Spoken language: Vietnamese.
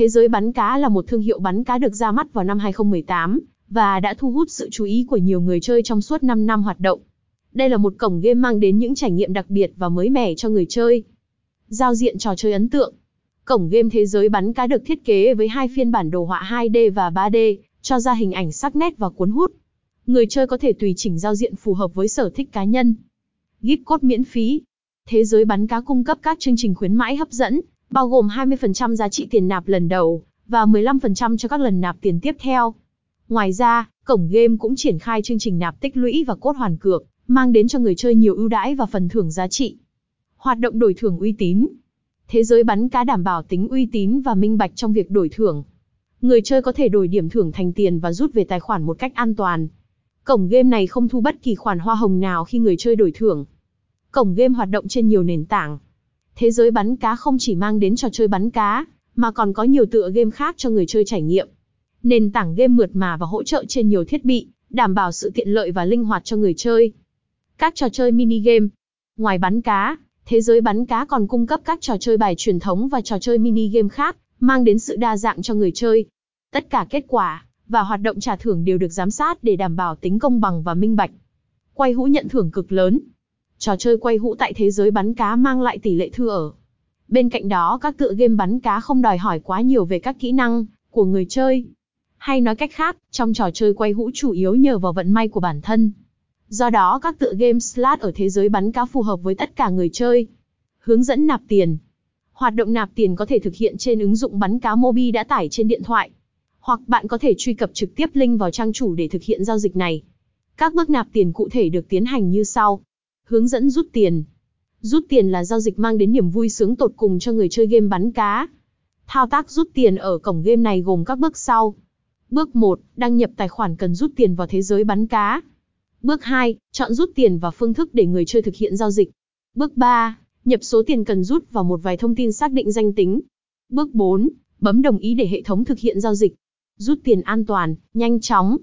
Thế giới bắn cá là một thương hiệu bắn cá được ra mắt vào năm 2018 và đã thu hút sự chú ý của nhiều người chơi trong suốt 5 năm hoạt động. Đây là một cổng game mang đến những trải nghiệm đặc biệt và mới mẻ cho người chơi. Giao diện trò chơi ấn tượng. Cổng game thế giới bắn cá được thiết kế với hai phiên bản đồ họa 2D và 3D, cho ra hình ảnh sắc nét và cuốn hút. Người chơi có thể tùy chỉnh giao diện phù hợp với sở thích cá nhân. Gift code miễn phí. Thế giới bắn cá cung cấp các chương trình khuyến mãi hấp dẫn, bao gồm 20% giá trị tiền nạp lần đầu và 15% cho các lần nạp tiền tiếp theo. Ngoài ra, cổng game cũng triển khai chương trình nạp tích lũy và cốt hoàn cược, mang đến cho người chơi nhiều ưu đãi và phần thưởng giá trị. Hoạt động đổi thưởng uy tín. Thế giới bắn cá đảm bảo tính uy tín và minh bạch trong việc đổi thưởng. Người chơi có thể đổi điểm thưởng thành tiền và rút về tài khoản một cách an toàn. Cổng game này không thu bất kỳ khoản hoa hồng nào khi người chơi đổi thưởng. Cổng game hoạt động trên nhiều nền tảng. Thế giới bắn cá không chỉ mang đến trò chơi bắn cá, mà còn có nhiều tựa game khác cho người chơi trải nghiệm. Nền tảng game mượt mà và hỗ trợ trên nhiều thiết bị, đảm bảo sự tiện lợi và linh hoạt cho người chơi. Các trò chơi mini game. Ngoài bắn cá, thế giới bắn cá còn cung cấp các trò chơi bài truyền thống và trò chơi mini game khác, mang đến sự đa dạng cho người chơi. Tất cả kết quả và hoạt động trả thưởng đều được giám sát để đảm bảo tính công bằng và minh bạch. Quay hũ nhận thưởng cực lớn. Trò chơi quay hũ tại thế giới bắn cá mang lại tỷ lệ thư ở. Bên cạnh đó các tựa game bắn cá không đòi hỏi quá nhiều về các kỹ năng của người chơi. Hay nói cách khác, trong trò chơi quay hũ chủ yếu nhờ vào vận may của bản thân. Do đó các tựa game slot ở thế giới bắn cá phù hợp với tất cả người chơi. Hướng dẫn nạp tiền. Hoạt động nạp tiền có thể thực hiện trên ứng dụng bắn cá Mobi đã tải trên điện thoại. Hoặc bạn có thể truy cập trực tiếp link vào trang chủ để thực hiện giao dịch này. Các bước nạp tiền cụ thể được tiến hành như sau. Hướng dẫn rút tiền. Rút tiền là giao dịch mang đến niềm vui sướng tột cùng cho người chơi game bắn cá. Thao tác rút tiền ở cổng game này gồm các bước sau. Bước 1, đăng nhập tài khoản cần rút tiền vào thế giới bắn cá. Bước 2, chọn rút tiền và phương thức để người chơi thực hiện giao dịch. Bước 3, nhập số tiền cần rút vào một vài thông tin xác định danh tính. Bước 4, bấm đồng ý để hệ thống thực hiện giao dịch. Rút tiền an toàn, nhanh chóng.